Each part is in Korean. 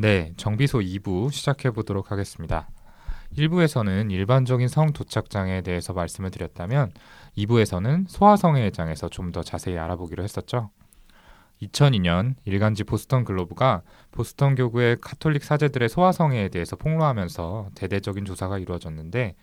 네, 정비소 2부 시작해 보도록 하겠습니다. 1부에서는 일반적인 성 도착 장애에 대해서 말씀을 드렸다면 2부에서는 소아성애에 장에서 좀 더 자세히 알아보기로 했었죠. 2002년 일간지 보스턴 글로브가 보스턴 교구의 카톨릭 사제들의 소아성애에 대해서 폭로하면서 대대적인 조사가 이루어졌는데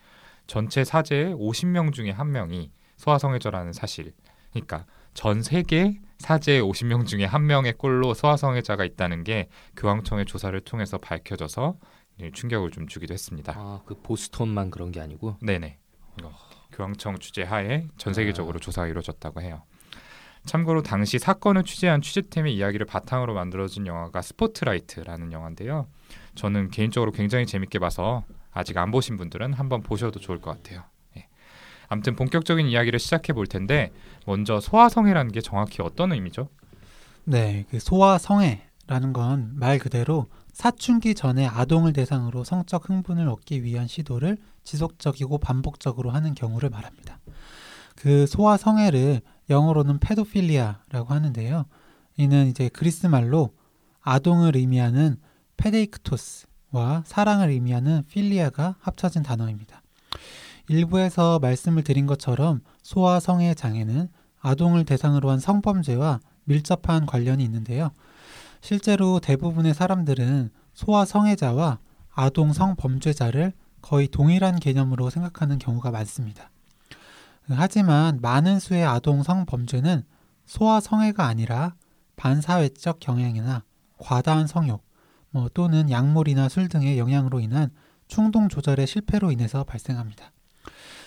전체 사제의 50명 중에 한 명이 소아성애자라는 사실. 그러니까 전 세계 사제의 50명 중에 한 명의 꼴로 소아성애자가 있다는 게 교황청의 조사를 통해서 밝혀져서 충격을 좀 주기도 했습니다. 아, 그 보스턴만 그런 게 아니고? 네네. 교황청 주재 하에 전 세계적으로 아. 조사가 이루어졌다고 해요. 참고로 당시 사건을 취재한 취재팀의 이야기를 바탕으로 만들어진 영화가 스포트라이트라는 영화인데요. 저는 개인적으로 굉장히 재밌게 봐서 아직 안 보신 분들은 한번 보셔도 좋을 것 같아요. 예. 아무튼 본격적인 이야기를 시작해 볼 텐데 먼저 소아성애라는 게 정확히 어떤 의미죠? 네, 그 소아성애라는 건 말 그대로 사춘기 전에 아동을 대상으로 성적 흥분을 얻기 위한 시도를 지속적이고 반복적으로 하는 경우를 말합니다. 그 소아 성애를 영어로는 pedophilia라고 하는데요. 이는 이제 그리스 말로 아동을 의미하는 페데이크토스와 사랑을 의미하는 φιλία가 합쳐진 단어입니다. 일부에서 말씀을 드린 것처럼 소아 성애 장애는 아동을 대상으로 한 성범죄와 밀접한 관련이 있는데요. 실제로 대부분의 사람들은 소아 성애자와 아동 성범죄자를 거의 동일한 개념으로 생각하는 경우가 많습니다. 하지만 많은 수의 아동 성범죄는 소아 성애가 아니라 반사회적 경향이나 과다한 성욕, 뭐 또는 약물이나 술 등의 영향으로 인한 충동 조절의 실패로 인해서 발생합니다.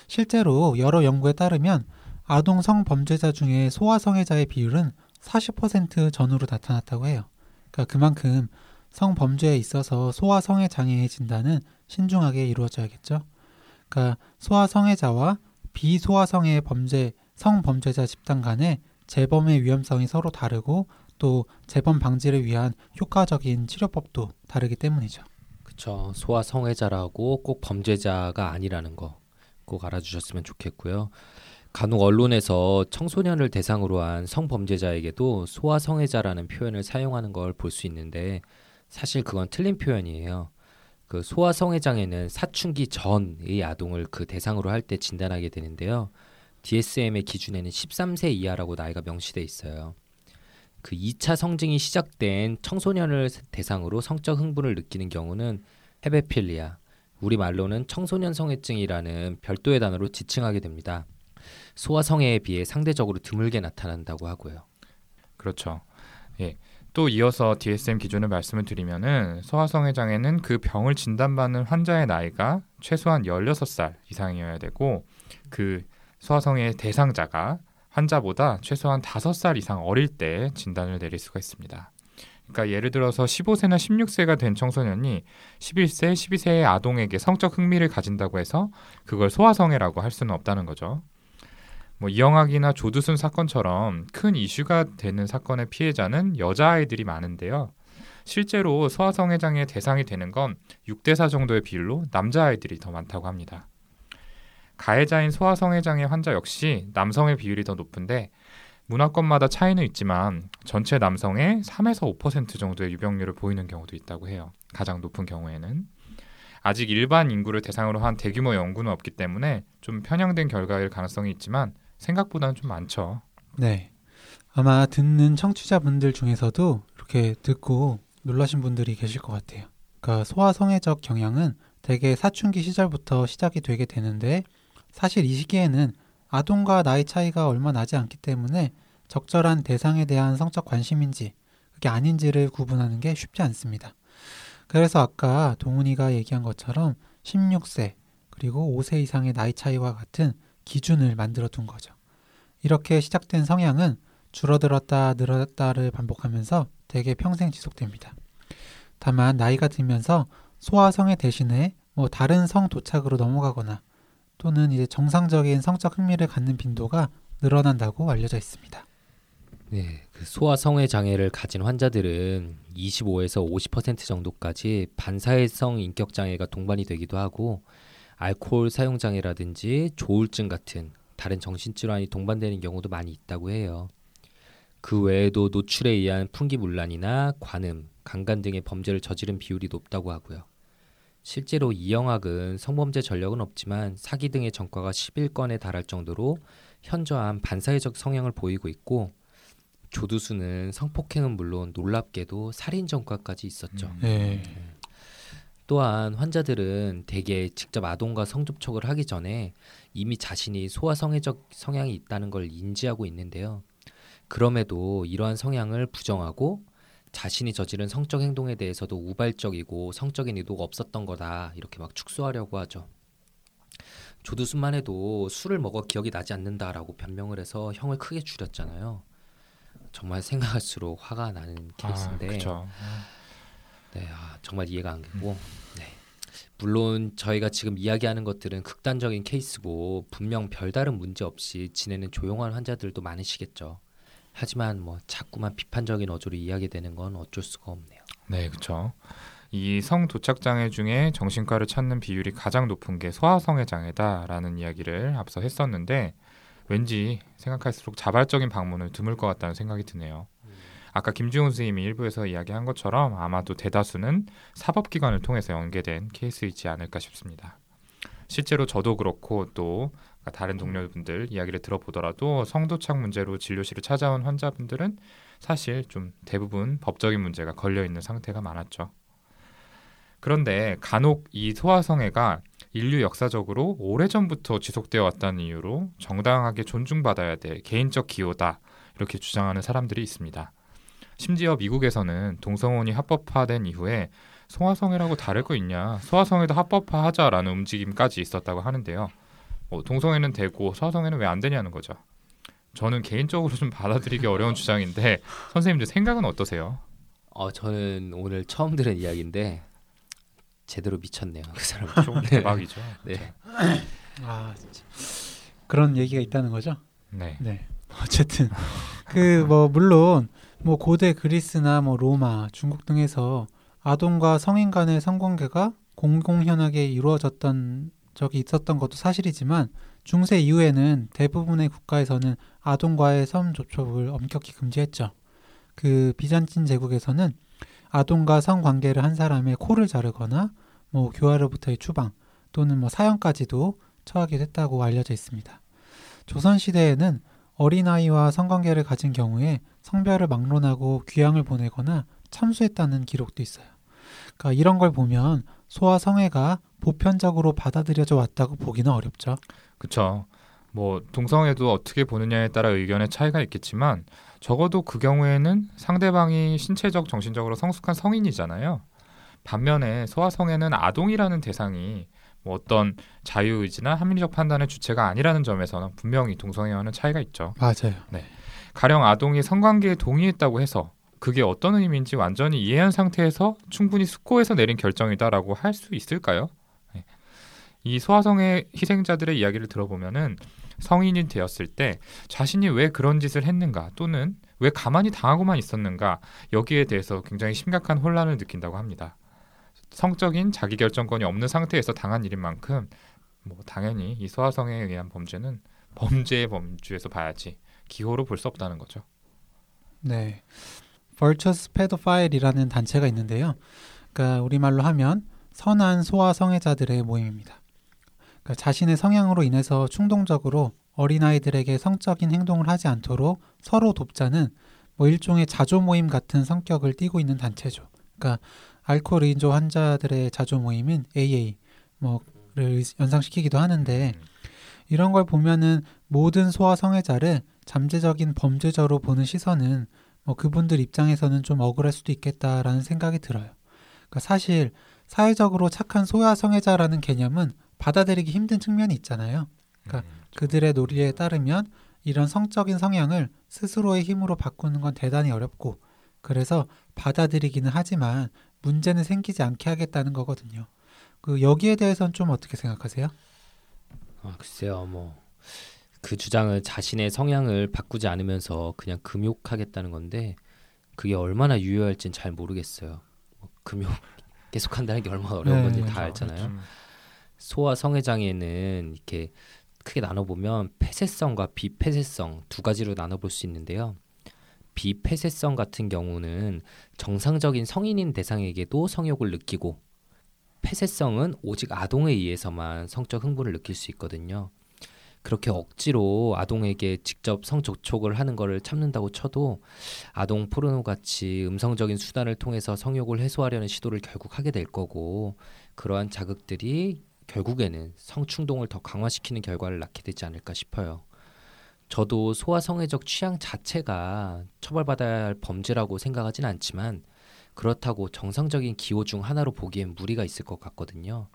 실제로 여러 연구에 따르면 아동 성범죄자 중에 소아 성애자의 비율은 40% 전후로 나타났다고 해요. 그러니까 그만큼 성범죄에 있어서 소아 성애 장애의 진단은 신중하게 이루어져야겠죠. 그러니까 소아 성애자와 비소아성애 범죄 성범죄자 집단 간의 재범의 위험성이 서로 다르고 또 재범 방지를 위한 효과적인 치료법도 다르기 때문이죠. 그렇죠. 소아성애자라고 꼭 범죄자가 아니라는 거 꼭 알아주셨으면 좋겠고요. 간혹 언론에서 청소년을 대상으로 한 성범죄자에게도 소아성애자라는 표현을 사용하는 걸 볼 수 있는데 사실 그건 틀린 표현이에요. 그 소아성애 장애는 사춘기 전의 아동을 그 대상으로 할 때 진단하게 되는데요. DSM의 기준에는 13세 이하라고 나이가 명시돼 있어요. 그 2차 성징이 시작된 청소년을 대상으로 성적 흥분을 느끼는 경우는 헤베필리아, 우리말로는 청소년 성애증이라는 별도의 단어로 지칭하게 됩니다. 소아 성애에 비해 상대적으로 드물게 나타난다고 하고요. 그렇죠. 예. 또 이어서 DSM 기준을 말씀을 드리면은 소아성애 장애는 그 병을 진단받는 환자의 나이가 최소한 16살 이상이어야 되고 그 소아성애 대상자가 환자보다 최소한 5살 이상 어릴 때 진단을 내릴 수가 있습니다. 그러니까 예를 들어서 15세나 16세가 된 청소년이 11세, 12세의 아동에게 성적 흥미를 가진다고 해서 그걸 소아성애라고 할 수는 없다는 거죠. 뭐 이영학이나 조두순 사건처럼 큰 이슈가 되는 사건의 피해자는 여자아이들이 많은데요. 실제로 소아성애 장애 대상이 되는 건 6대 4 정도의 비율로 남자아이들이 더 많다고 합니다. 가해자인 소아성애 장애 환자 역시 남성의 비율이 더 높은데 문화권마다 차이는 있지만 전체 남성의 3에서 5% 정도의 유병률을 보이는 경우도 있다고 해요. 가장 높은 경우에는 아직 일반 인구를 대상으로 한 대규모 연구는 없기 때문에 좀 편향된 결과일 가능성이 있지만 생각보다는 좀 많죠. 네. 아마 듣는 청취자분들 중에서도 이렇게 듣고 놀라신 분들이 계실 것 같아요. 그러니까 소아성애적 경향은 대개 사춘기 시절부터 시작이 되게 되는데 사실 이 시기에는 아동과 나이 차이가 얼마 나지 않기 때문에 적절한 대상에 대한 성적 관심인지 그게 아닌지를 구분하는 게 쉽지 않습니다. 그래서 아까 동훈이가 얘기한 것처럼 16세 그리고 5세 이상의 나이 차이와 같은 기준을 만들어 둔 거죠. 이렇게 시작된 성향은 줄어들었다 늘었다를 반복하면서 대개 평생 지속됩니다. 다만 나이가 들면서 소아성애 대신에 뭐 다른 성 도착으로 넘어가거나 또는 이제 정상적인 성적 흥미를 갖는 빈도가 늘어난다고 알려져 있습니다. 네, 그 소아 성애 장애를 가진 환자들은 25에서 50% 정도까지 반사회성 인격 장애가 동반이 되기도 하고 알코올 사용 장애라든지 조울증 같은 다른 정신 질환이 동반되는 경우도 많이 있다고 해요. 그 외에도 노출에 의한 풍기문란이나 관음, 강간 등의 범죄를 저지른 비율이 높다고 하고요. 실제로 이영학은 성범죄 전력은 없지만 사기 등의 전과가 11건에 달할 정도로 현저한 반사회적 성향을 보이고 있고 조두수는 성폭행은 물론 놀랍게도 살인 전과까지 있었죠. 음. 네. 또한 환자들은 대개 직접 아동과 성접촉을 하기 전에 이미 자신이 소아성애적 성향이 있다는 걸 인지하고 있는데요. 그럼에도 이러한 성향을 부정하고 자신이 저지른 성적 행동에 대해서도 우발적이고 성적인 의도가 없었던 거다 이렇게 막 축소하려고 하죠. 조두순만 해도 술을 먹어 기억이 나지 않는다라고 변명을 해서 형을 크게 줄였잖아요. 정말 생각할수록 화가 나는 케이스인데 아. 네, 아, 정말 이해가 안 되고. 네. 물론 저희가 지금 이야기하는 것들은 극단적인 케이스고 분명 별다른 문제 없이 지내는 조용한 환자들도 많으시겠죠. 하지만 뭐 자꾸만 비판적인 어조로 이야기되는 건 어쩔 수가 없네요. 네, 그렇죠. 이 성 도착 장애 중에 정신과를 찾는 비율이 가장 높은 게 소아성애 장애다라는 이야기를 앞서 했었는데 왠지 생각할수록 자발적인 방문을 드물 것 같다는 생각이 드네요. 아까 김지훈 선생님이 일부에서 이야기한 것처럼 아마도 대다수는 사법기관을 통해서 연계된 케이스이지 않을까 싶습니다. 실제로 저도 그렇고 또 다른 동료분들 이야기를 들어보더라도 성도착 문제로 진료실을 찾아온 환자분들은 사실 좀 대부분 법적인 문제가 걸려 있는 상태가 많았죠. 그런데 간혹 이 소아성애가 인류 역사적으로 오래전부터 지속되어 왔다는 이유로 정당하게 존중받아야 될 개인적 기호다 이렇게 주장하는 사람들이 있습니다. 심지어 미국에서는 동성혼이 합법화된 이후에 소아성애라고 다를 거 있냐 소아성애도 합법화하자라는 움직임까지 있었다고 하는데요. 뭐 동성애는 되고 소아성애는 왜 안 되냐는 거죠. 저는 개인적으로 좀 받아들이기 어려운 주장인데 선생님들 생각은 어떠세요? 어, 저는 오늘 처음 들은 이야기인데 제대로 미쳤네요. 그 사람. 좀 대박이죠. 네. 아, 진짜. 그런 얘기가 있다는 거죠. 네. 네. 어쨌든 그 뭐 물론 뭐 고대 그리스나 뭐 로마, 중국 등에서 아동과 성인 간의 성관계가 공공연하게 이루어졌던 적이 있었던 것도 사실이지만 중세 이후에는 대부분의 국가에서는 아동과의 성 접촉을 엄격히 금지했죠. 그 비잔틴 제국에서는 아동과 성관계를 한 사람의 코를 자르거나 뭐 교화로부터의 추방 또는 뭐 사형까지도 처하게 됐다고 알려져 있습니다. 조선 시대에는 어린아이와 성관계를 가진 경우에 성별을 막론하고 귀양을 보내거나 참수했다는 기록도 있어요. 그러니까 이런 걸 보면 소아 성애가 보편적으로 받아들여져 왔다고 보기는 어렵죠. 그렇죠. 뭐 동성애도 어떻게 보느냐에 따라 의견의 차이가 있겠지만 적어도 그 경우에는 상대방이 신체적 정신적으로 성숙한 성인이잖아요. 반면에 소아성애는 아동이라는 대상이 뭐 어떤 자유의지나 합리적 판단의 주체가 아니라는 점에서는 분명히 동성애와는 차이가 있죠. 맞아요. 가령 아동이 성관계에 동의했다고 해서 그게 어떤 의미인지 완전히 이해한 상태에서 충분히 숙고해서 내린 결정이다라고 할 수 있을까요? 네. 이 소아성애 희생자들의 이야기를 들어보면은 성인이 되었을 때 자신이 왜 그런 짓을 했는가 또는 왜 가만히 당하고만 있었는가 여기에 대해서 굉장히 심각한 혼란을 느낀다고 합니다. 성적인 자기 결정권이 없는 상태에서 당한 일인 만큼 뭐 당연히 이 소아성애에 의한 범죄는 범죄의 범주에서 봐야지 기호로 볼 수 없다는 거죠. 네. Virtuous Pedophile이라는 단체가 있는데요. 그러니까 우리말로 하면 선한 소아 성애자들의 모임입니다. 그러니까 자신의 성향으로 인해서 충동적으로 어린아이들에게 성적인 행동을 하지 않도록 서로 돕자는 뭐 일종의 자조 모임 같은 성격을 띠고 있는 단체죠. 그러니까 알코올 의존 환자들의 자조 모임인 AA 뭐를 연상시키기도 하는데 이런 걸 보면은 모든 소아 성애자를 잠재적인 범죄자로 보는 시선은 뭐 그분들 입장에서는 좀 억울할 수도 있겠다라는 생각이 들어요. 그러니까 사실 사회적으로 착한 소아 성애자라는 개념은 받아들이기 힘든 측면이 있잖아요. 그러니까 음, 그들의 논리에 따르면 이런 성적인 성향을 스스로의 힘으로 바꾸는 건 대단히 어렵고 그래서 받아들이기는 하지만 문제는 생기지 않게 하겠다는 거거든요. 그 여기에 대해서는 좀 어떻게 생각하세요? 아, 글쎄요, 뭐 그 주장은 자신의 성향을 바꾸지 않으면서 그냥 금욕하겠다는 건데 그게 얼마나 유효할진 잘 모르겠어요. 뭐 금욕 계속한다는 게 얼마나 어려운 네, 건지 그렇죠. 다 알잖아요. 음, 소아 성애 장애는 이렇게 크게 나눠 보면 폐쇄성과 비폐쇄성 두 가지로 나눠 볼 수 있는데요. 비폐쇄성 같은 경우는 정상적인 성인인 대상에게도 성욕을 느끼고 폐쇄성은 오직 아동에 의해서만 성적 흥분을 느낄 수 있거든요. 그렇게 억지로 아동에게 직접 성접촉을 하는 것을 참는다고 쳐도 아동 포르노 같이 음성적인 수단을 통해서 성욕을 해소하려는 시도를 결국 하게 될 거고 그러한 자극들이 결국에는 성충동을 더 강화시키는 결과를 낳게 되지 않을까 싶어요. 저도 소아성애적 취향 자체가 처벌받아야 할 범죄라고 생각하진 않지만 그렇다고 정상적인 기호 중 하나로 보기엔 무리가 있을 것 같거든요.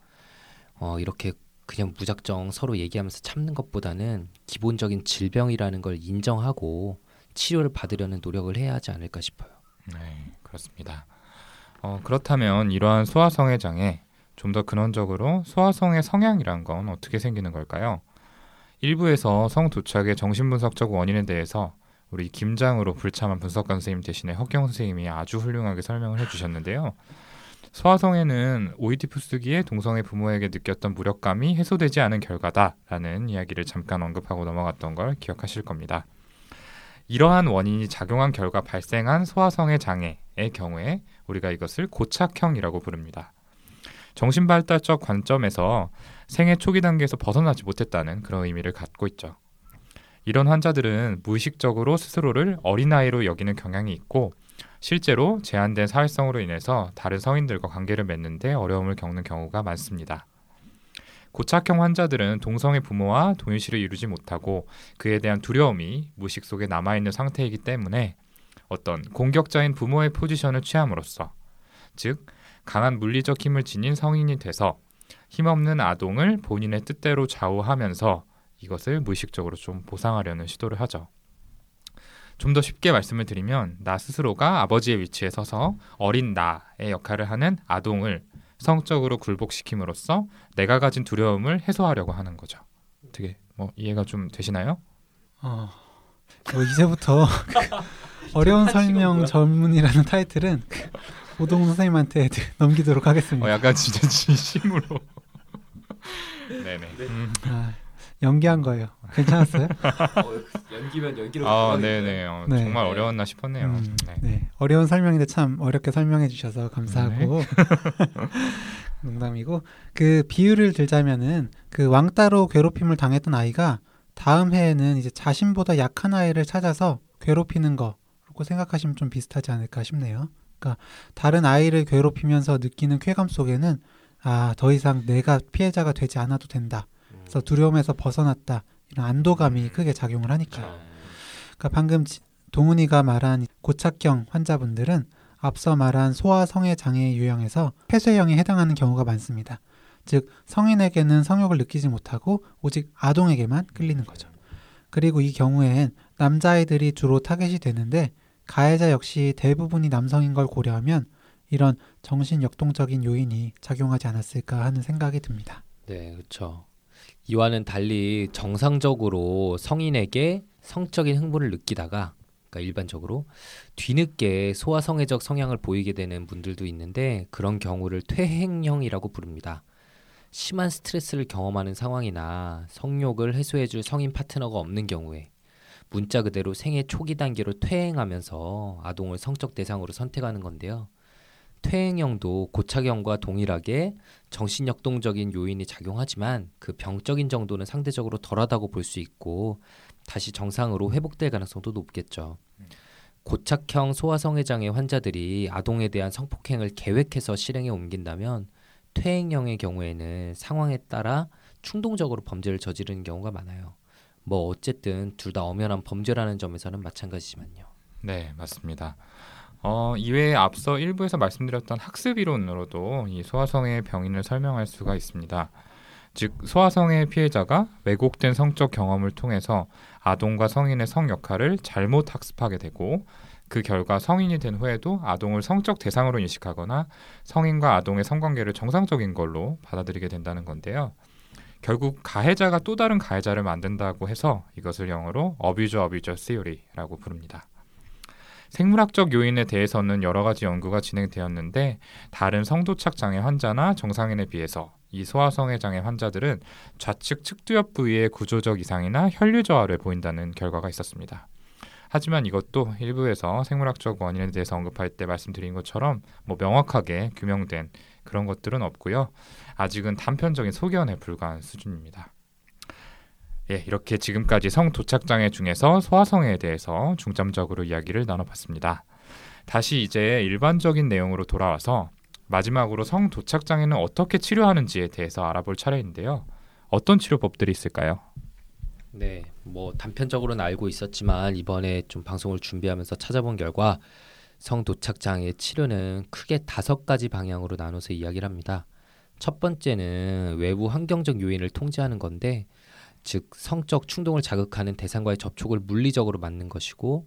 어, 이렇게 그냥 무작정 서로 얘기하면서 참는 것보다는 기본적인 질병이라는 걸 인정하고 치료를 받으려는 노력을 해야 하지 않을까 싶어요. 네, 그렇습니다. 어, 그렇다면 이러한 소아성애 장애 좀 더 근원적으로 소아성애 성향이란 건 어떻게 생기는 걸까요? 일부에서 성 도착의 정신분석적 원인에 대해서 우리 김장으로 불참한 분석관 선생님 대신에 허경 선생님이 아주 훌륭하게 설명을 해주셨는데요. 소아성애는 오이디푸스기에 동성애 부모에게 느꼈던 무력감이 해소되지 않은 결과다라는 이야기를 잠깐 언급하고 넘어갔던 걸 기억하실 겁니다. 이러한 원인이 작용한 결과 발생한 소아성애 장애의 경우에 우리가 이것을 고착형이라고 부릅니다. 정신발달적 관점에서 생애 초기 단계에서 벗어나지 못했다는 그런 의미를 갖고 있죠. 이런 환자들은 무의식적으로 스스로를 어린아이로 여기는 경향이 있고 실제로 제한된 사회성으로 인해서 다른 성인들과 관계를 맺는데 어려움을 겪는 경우가 많습니다. 고착형 환자들은 동성애 부모와 동일시를 이루지 못하고 그에 대한 두려움이 무의식 속에 남아있는 상태이기 때문에 어떤 공격자인 부모의 포지션을 취함으로써 즉 강한 물리적 힘을 지닌 성인이 돼서 힘없는 아동을 본인의 뜻대로 좌우하면서 이것을 무의식적으로 좀 보상하려는 시도를 하죠. 좀 더 쉽게 말씀을 드리면 나 스스로가 아버지의 위치에 서서 어린 나의 역할을 하는 아동을 성적으로 굴복시킴으로써 내가 가진 두려움을 해소하려고 하는 거죠. 어떻게 뭐 이해가 좀 되시나요? 어, 뭐 이제부터 어려운 설명 전문이라는 타이틀은 오동 선생님한테 넘기도록 하겠습니다. 어, 약간 진짜 진심으로. 네네. 음. 아, 연기한 거예요. 괜찮았어요? 연기면 연기로 아, 네네. 어, 네. 정말 어려웠나 싶었네요. 음, 네. 네. 어려운 설명인데 참 어렵게 설명해 주셔서 감사하고 농담이고 그 비유를 들자면은 그 왕따로 괴롭힘을 당했던 아이가 다음 해에는 이제 자신보다 약한 아이를 찾아서 괴롭히는 거라고 생각하시면 좀 비슷하지 않을까 싶네요. 그러니까 다른 아이를 괴롭히면서 느끼는 쾌감 속에는 아, 더 이상 내가 피해자가 되지 않아도 된다. 그래서 두려움에서 벗어났다. 이런 안도감이 크게 작용을 하니까요. 그러니까 방금 지- 동훈이가 말한 고착형 환자분들은 앞서 말한 소아 성애 장애 유형에서 폐쇄형에 해당하는 경우가 많습니다. 즉 성인에게는 성욕을 느끼지 못하고 오직 아동에게만 끌리는 거죠. 그리고 이 경우엔 남자아이들이 주로 타겟이 되는데 가해자 역시 대부분이 남성인 걸 고려하면 이런 정신 역동적인 요인이 작용하지 않았을까 하는 생각이 듭니다. 네, 그렇죠. 이와는 달리 정상적으로 성인에게 성적인 흥분을 느끼다가 그러니까 일반적으로 뒤늦게 소아성애적 성향을 보이게 되는 분들도 있는데 그런 경우를 퇴행형이라고 부릅니다. 심한 스트레스를 경험하는 상황이나 성욕을 해소해줄 성인 파트너가 없는 경우에 문자 그대로 생애 초기 단계로 퇴행하면서 아동을 성적 대상으로 선택하는 건데요. 퇴행형도 고착형과 동일하게 정신역동적인 요인이 작용하지만 그 병적인 정도는 상대적으로 덜하다고 볼 수 있고 다시 정상으로 회복될 가능성도 높겠죠. 고착형 소아성애 장애 환자들이 아동에 대한 성폭행을 계획해서 실행에 옮긴다면 퇴행형의 경우에는 상황에 따라 충동적으로 범죄를 저지르는 경우가 많아요. 뭐 어쨌든 둘 다 엄연한 범죄라는 점에서는 마찬가지지만요. 네, 맞습니다. 어, 이외에 앞서 일부에서 말씀드렸던 학습 이론으로도 이 소아성애 병인을 설명할 수가 있습니다. 즉 소아성애 피해자가 왜곡된 성적 경험을 통해서 아동과 성인의 성 역할을 잘못 학습하게 되고 그 결과 성인이 된 후에도 아동을 성적 대상으로 인식하거나 성인과 아동의 성관계를 정상적인 걸로 받아들이게 된다는 건데요. 결국 가해자가 또 다른 가해자를 만든다고 해서 이것을 영어로 어뷰저 어뷰저 시오리라고 부릅니다. 생물학적 요인에 대해서는 여러 가지 연구가 진행되었는데 다른 성도착 장애 환자나 정상인에 비해서 이 소아성애 장애 환자들은 좌측 측두엽 부위의 구조적 이상이나 혈류 저하를 보인다는 결과가 있었습니다. 하지만 이것도 일부에서 생물학적 원인에 대해서 언급할 때 말씀드린 것처럼 뭐 명확하게 규명된 그런 것들은 없고요. 아직은 단편적인 소견에 불과한 수준입니다. 예, 이렇게 지금까지 성 도착 장애 중에서 소아성애에 대해서 중점적으로 이야기를 나눠봤습니다. 다시 이제 일반적인 내용으로 돌아와서 마지막으로 성 도착 장애는 어떻게 치료하는지에 대해서 알아볼 차례인데요. 어떤 치료법들이 있을까요? 네, 뭐 단편적으로는 알고 있었지만 이번에 좀 방송을 준비하면서 찾아본 결과 성 도착 장애 치료는 크게 다섯 가지 방향으로 나눠서 이야기를 합니다. 첫 번째는 외부 환경적 요인을 통제하는 건데 즉 성적 충동을 자극하는 대상과의 접촉을 물리적으로 막는 것이고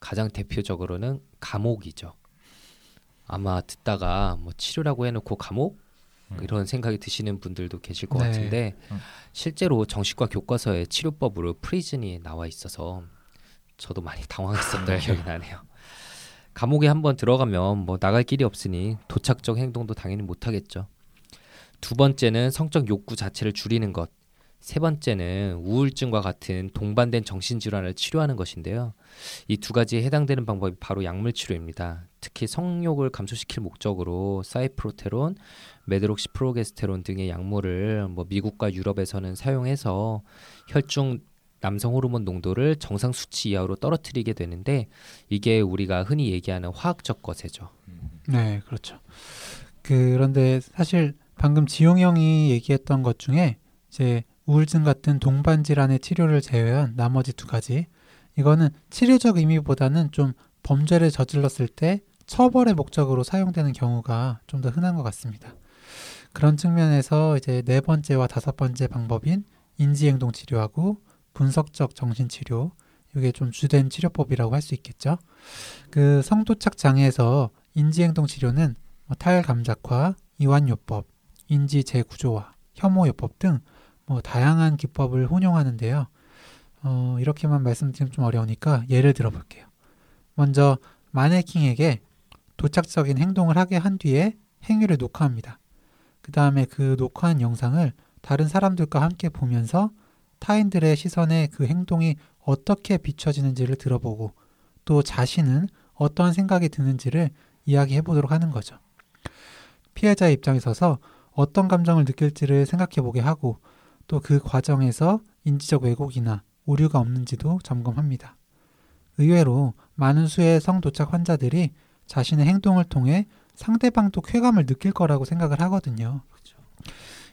가장 대표적으로는 감옥이죠. 아마 듣다가 뭐 치료라고 해놓고 감옥 음. 이런 생각이 드시는 분들도 계실 것 네. 같은데 음. 실제로 정신과 교과서에 치료법으로 프리즌이 나와 있어서 저도 많이 당황했었던 네. 기억이 나네요. 감옥에 한번 들어가면 뭐 나갈 길이 없으니 도착적 행동도 당연히 못 하겠죠. 두 번째는 성적 욕구 자체를 줄이는 것. 세 번째는 우울증과 같은 동반된 정신질환을 치료하는 것인데요. 이 두 가지에 해당되는 방법이 바로 약물 치료입니다. 특히 성욕을 감소시킬 목적으로 사이프로테론, 메드록시프로게스테론 등의 약물을 뭐 미국과 유럽에서는 사용해서 혈중 남성 호르몬 농도를 정상 수치 이하로 떨어뜨리게 되는데 이게 우리가 흔히 얘기하는 화학적 거세죠. 네, 그렇죠. 그런데 사실 방금 지용 형이 얘기했던 것 중에 이제 우울증 같은 동반 질환의 치료를 제외한 나머지 두 가지 이거는 치료적 의미보다는 좀 범죄를 저질렀을 때 처벌의 목적으로 사용되는 경우가 좀 더 흔한 것 같습니다. 그런 측면에서 이제 네 번째와 다섯 번째 방법인 인지행동 치료하고 분석적 정신 치료 이게 좀 주된 치료법이라고 할 수 있겠죠. 그 성도착 장애에서 인지행동 치료는 뭐 탈감작화, 이완요법, 인지 재구조화, 혐오요법 등 뭐 다양한 기법을 혼용하는데요. 어, 이렇게만 말씀드리면 좀 어려우니까 예를 들어볼게요. 먼저 마네킹에게 도착적인 행동을 하게 한 뒤에 행위를 녹화합니다. 그 다음에 그 녹화한 영상을 다른 사람들과 함께 보면서 타인들의 시선에 그 행동이 어떻게 비춰지는지를 들어보고 또 자신은 어떠한 생각이 드는지를 이야기해 보도록 하는 거죠. 피해자의 입장에 서서 어떤 감정을 느낄지를 생각해 보게 하고 또 그 과정에서 인지적 왜곡이나 오류가 없는지도 점검합니다. 의외로 많은 수의 성도착 환자들이 자신의 행동을 통해 상대방도 쾌감을 느낄 거라고 생각을 하거든요.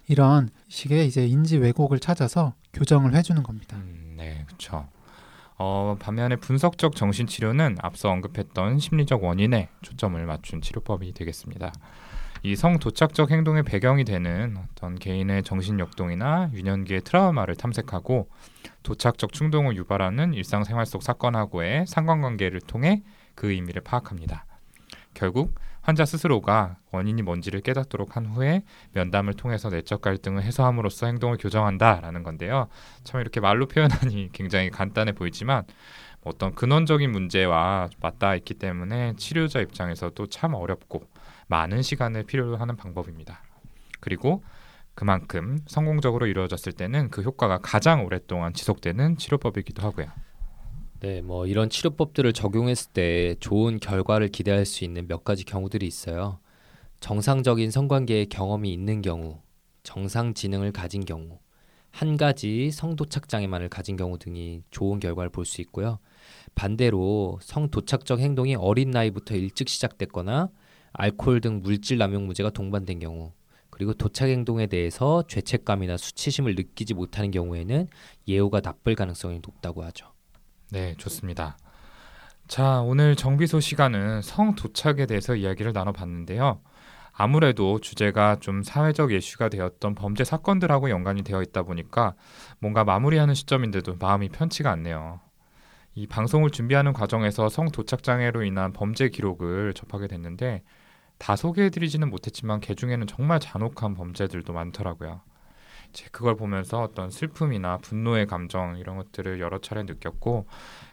이런 식의 이제 인지 왜곡을 찾아서 교정을 해주는 겁니다. 음, 네, 그렇죠. 어, 반면에 분석적 정신 치료는 앞서 언급했던 심리적 원인에 초점을 맞춘 치료법이 되겠습니다. 이 성도착적 행동의 배경이 되는 어떤 개인의 정신 역동이나 유년기의 트라우마를 탐색하고 도착적 충동을 유발하는 일상생활 속 사건하고의 상관관계를 통해 그 의미를 파악합니다. 결국 환자 스스로가 원인이 뭔지를 깨닫도록 한 후에 면담을 통해서 내적 갈등을 해소함으로써 행동을 교정한다라는 건데요. 참 이렇게 말로 표현하니 굉장히 간단해 보이지만 어떤 근원적인 문제와 맞닿아 있기 때문에 치료자 입장에서도 참 어렵고 많은 시간을 필요로 하는 방법입니다. 그리고 그만큼 성공적으로 이루어졌을 때는 그 효과가 가장 오랫동안 지속되는 치료법이기도 하고요. 네, 뭐 이런 치료법들을 적용했을 때 좋은 결과를 기대할 수 있는 몇 가지 경우들이 있어요. 정상적인 성관계의 경험이 있는 경우, 정상 지능을 가진 경우, 한 가지 성도착 장애만을 가진 경우 등이 좋은 결과를 볼 수 있고요. 반대로 성도착적 행동이 어린 나이부터 일찍 시작됐거나 알코올 등 물질 남용 문제가 동반된 경우, 그리고 도착 행동에 대해서 죄책감이나 수치심을 느끼지 못하는 경우에는 예후가 나쁠 가능성이 높다고 하죠. 네, 좋습니다. 자, 오늘 정비소 시간은 성 도착에 대해서 이야기를 나눠봤는데요. 아무래도 주제가 좀 사회적 이슈가 되었던 범죄 사건들하고 연관이 되어 있다 보니까 뭔가 마무리하는 시점인데도 마음이 편치가 않네요. 이 방송을 준비하는 과정에서 성 도착 장애로 인한 범죄 기록을 접하게 됐는데 다 소개해드리지는 못했지만 그 중에는 정말 잔혹한 범죄들도 많더라고요. 그걸 보면서 어떤 슬픔이나 분노의 감정 이런 것들을 여러 차례 느꼈고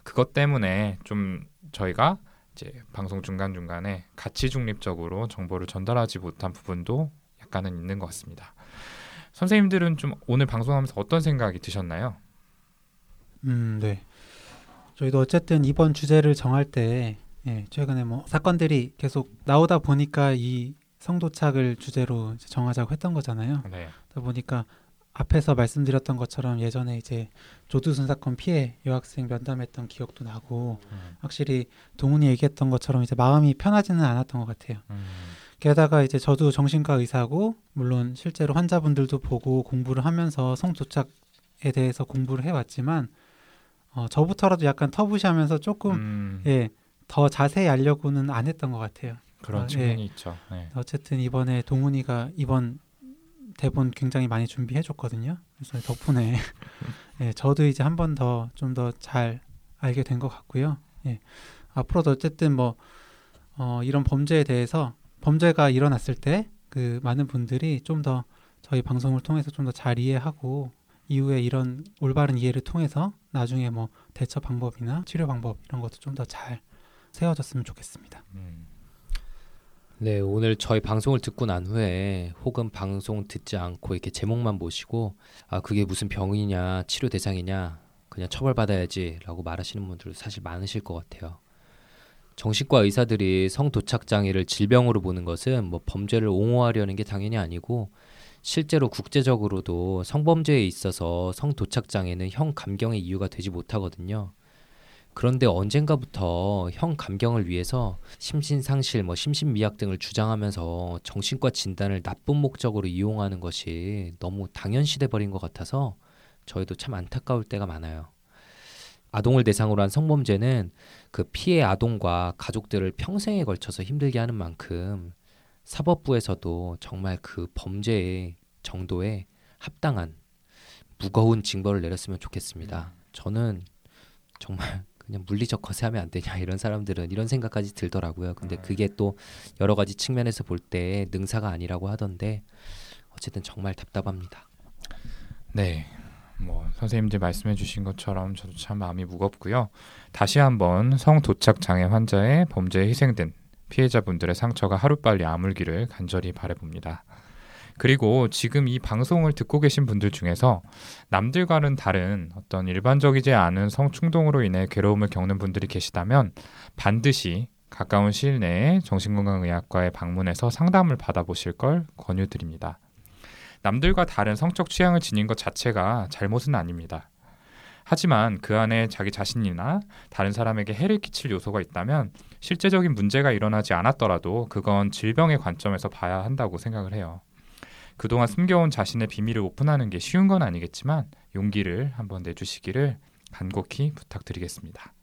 그것 때문에 좀 저희가 이제 방송 중간 중간에 가치 중립적으로 정보를 전달하지 못한 부분도 약간은 있는 것 같습니다. 선생님들은 좀 오늘 방송하면서 어떤 생각이 드셨나요? 음, 네. 저희도 어쨌든 이번 주제를 정할 때 예, 최근에 뭐 사건들이 계속 나오다 보니까 이 성도착을 주제로 정하자고 했던 거잖아요. 네. 그러다 보니까 앞에서 말씀드렸던 것처럼 예전에 이제 조두순 사건 피해 여학생 면담했던 기억도 나고 음, 확실히 동훈이 얘기했던 것처럼 이제 마음이 편하지는 않았던 것 같아요. 음, 게다가 이제 저도 정신과 의사고 물론 실제로 환자분들도 보고 공부를 하면서 성도착에 대해서 공부를 해왔지만 어, 저부터라도 약간 터부시하면서 조금 음, 예, 더 자세히 알려고는 안 했던 것 같아요. 그런 아, 측면이 있죠. 네. 어쨌든 이번에 동훈이가 이번 대본 굉장히 많이 준비해 줬거든요. 그래서 덕분에 예, 저도 이제 한 번 더 좀 더 잘 알게 된 것 같고요. 예, 앞으로도 어쨌든 뭐 어, 이런 범죄에 대해서 범죄가 일어났을 때 그 많은 분들이 좀 더 저희 방송을 통해서 좀 더 잘 이해하고 이후에 이런 올바른 이해를 통해서 나중에 뭐 대처 방법이나 치료 방법 이런 것도 좀 더 잘 세워졌으면 좋겠습니다. 음, 네, 오늘 저희 방송을 듣고 난 후에 혹은 방송 듣지 않고 이렇게 제목만 보시고 아, 그게 무슨 병이냐, 치료 대상이냐, 그냥 처벌받아야지라고 말하시는 분들 사실 많으실 것 같아요. 정신과 의사들이 성도착 장애를 질병으로 보는 것은 뭐 범죄를 옹호하려는 게 당연히 아니고 실제로 국제적으로도 성범죄에 있어서 성도착 장애는 형 감경의 이유가 되지 못하거든요. 그런데 언젠가부터 형 감경을 위해서 심신상실, 뭐 심신미약 등을 주장하면서 정신과 진단을 나쁜 목적으로 이용하는 것이 너무 당연시돼 버린 것 같아서 저희도 참 안타까울 때가 많아요. 아동을 대상으로 한 성범죄는 그 피해 아동과 가족들을 평생에 걸쳐서 힘들게 하는 만큼 사법부에서도 정말 그 범죄의 정도에 합당한 무거운 징벌을 내렸으면 좋겠습니다. 저는 정말 그냥 물리적 거세하면 안 되냐 이런 사람들은 이런 생각까지 들더라고요. 근데 그게 또 여러 가지 측면에서 볼 때 능사가 아니라고 하던데 어쨌든 정말 답답합니다. 네. 뭐 선생님들 말씀해 주신 것처럼 저도 참 마음이 무겁고요. 다시 한번 성도착 장애 환자의 범죄에 희생된 피해자분들의 상처가 하루빨리 아물기를 간절히 바라봅니다. 그리고 지금 이 방송을 듣고 계신 분들 중에서 남들과는 다른 어떤 일반적이지 않은 성충동으로 인해 괴로움을 겪는 분들이 계시다면 반드시 가까운 시일 내에 정신건강의학과에 방문해서 상담을 받아보실 걸 권유드립니다. 남들과 다른 성적 취향을 지닌 것 자체가 잘못은 아닙니다. 하지만 그 안에 자기 자신이나 다른 사람에게 해를 끼칠 요소가 있다면 실제적인 문제가 일어나지 않았더라도 그건 질병의 관점에서 봐야 한다고 생각을 해요. 그동안 숨겨온 자신의 비밀을 오픈하는 게 쉬운 건 아니겠지만 용기를 한번 내주시기를 간곡히 부탁드리겠습니다.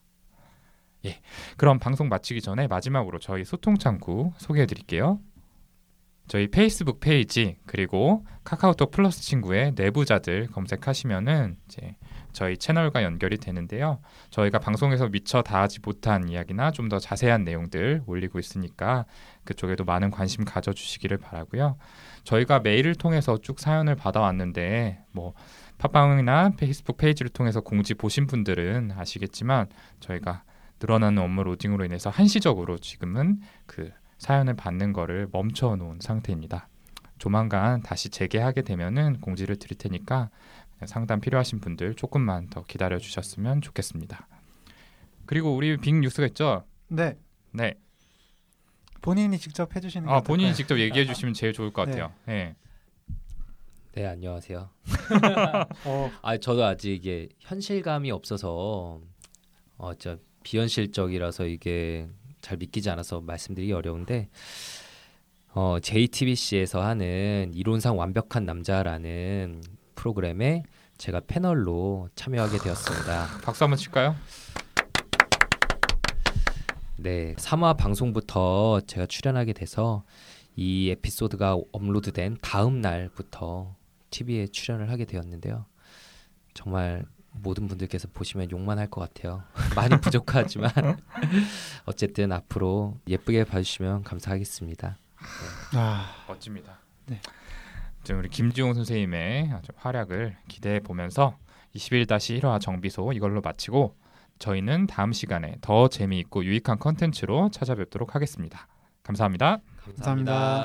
예, 그럼 방송 마치기 전에 마지막으로 저희 소통 창구 소개해 드릴게요. 저희 페이스북 페이지 그리고 카카오톡 플러스 친구의 내부자들 검색하시면은 이제 저희 채널과 연결이 되는데요. 저희가 방송에서 미처 다하지 못한 이야기나 좀 더 자세한 내용들 올리고 있으니까 그쪽에도 많은 관심 가져주시기를 바라고요. 저희가 메일을 통해서 쭉 사연을 받아왔는데 뭐 팟빵이나 페이스북 페이지를 통해서 공지 보신 분들은 아시겠지만 저희가 늘어나는 업무 로딩으로 인해서 한시적으로 지금은 그 사연을 받는 거를 멈춰 놓은 상태입니다. 조만간 다시 재개하게 되면은 공지를 드릴 테니까 상담 필요하신 분들 조금만 더 기다려 주셨으면 좋겠습니다. 그리고 우리 빅 뉴스가 있죠. 네, 네. 본인이 직접 해주시는 게 아, 본인이? 직접 얘기해 주시면 제일 좋을 것 네. 같아요. 네. 네 안녕하세요. 어, 아 저도 아직 이게 현실감이 없어서 어저 비현실적이라서 이게 잘 믿기지 않아서 말씀드리기 어려운데 어 JTBC에서 하는 이론상 완벽한 남자라는 프로그램에 제가 패널로 참여하게 되었습니다. 박수 한번 칠까요? 네, 3화 방송부터 제가 출연하게 돼서 이 에피소드가 업로드된 다음 날부터 TV에 출연을 하게 되었는데요. 정말 모든 분들께서 보시면 욕만 할 것 같아요. 많이 부족하지만 어쨌든 앞으로 예쁘게 봐주시면 감사하겠습니다. 아, 멋집니다. 네. 지금 우리 김지용 선생님의 아주 활약을 기대해 보면서 21-1화 정비소 이걸로 마치고 저희는 다음 시간에 더 재미있고 유익한 컨텐츠로 찾아뵙도록 하겠습니다. 감사합니다. 감사합니다.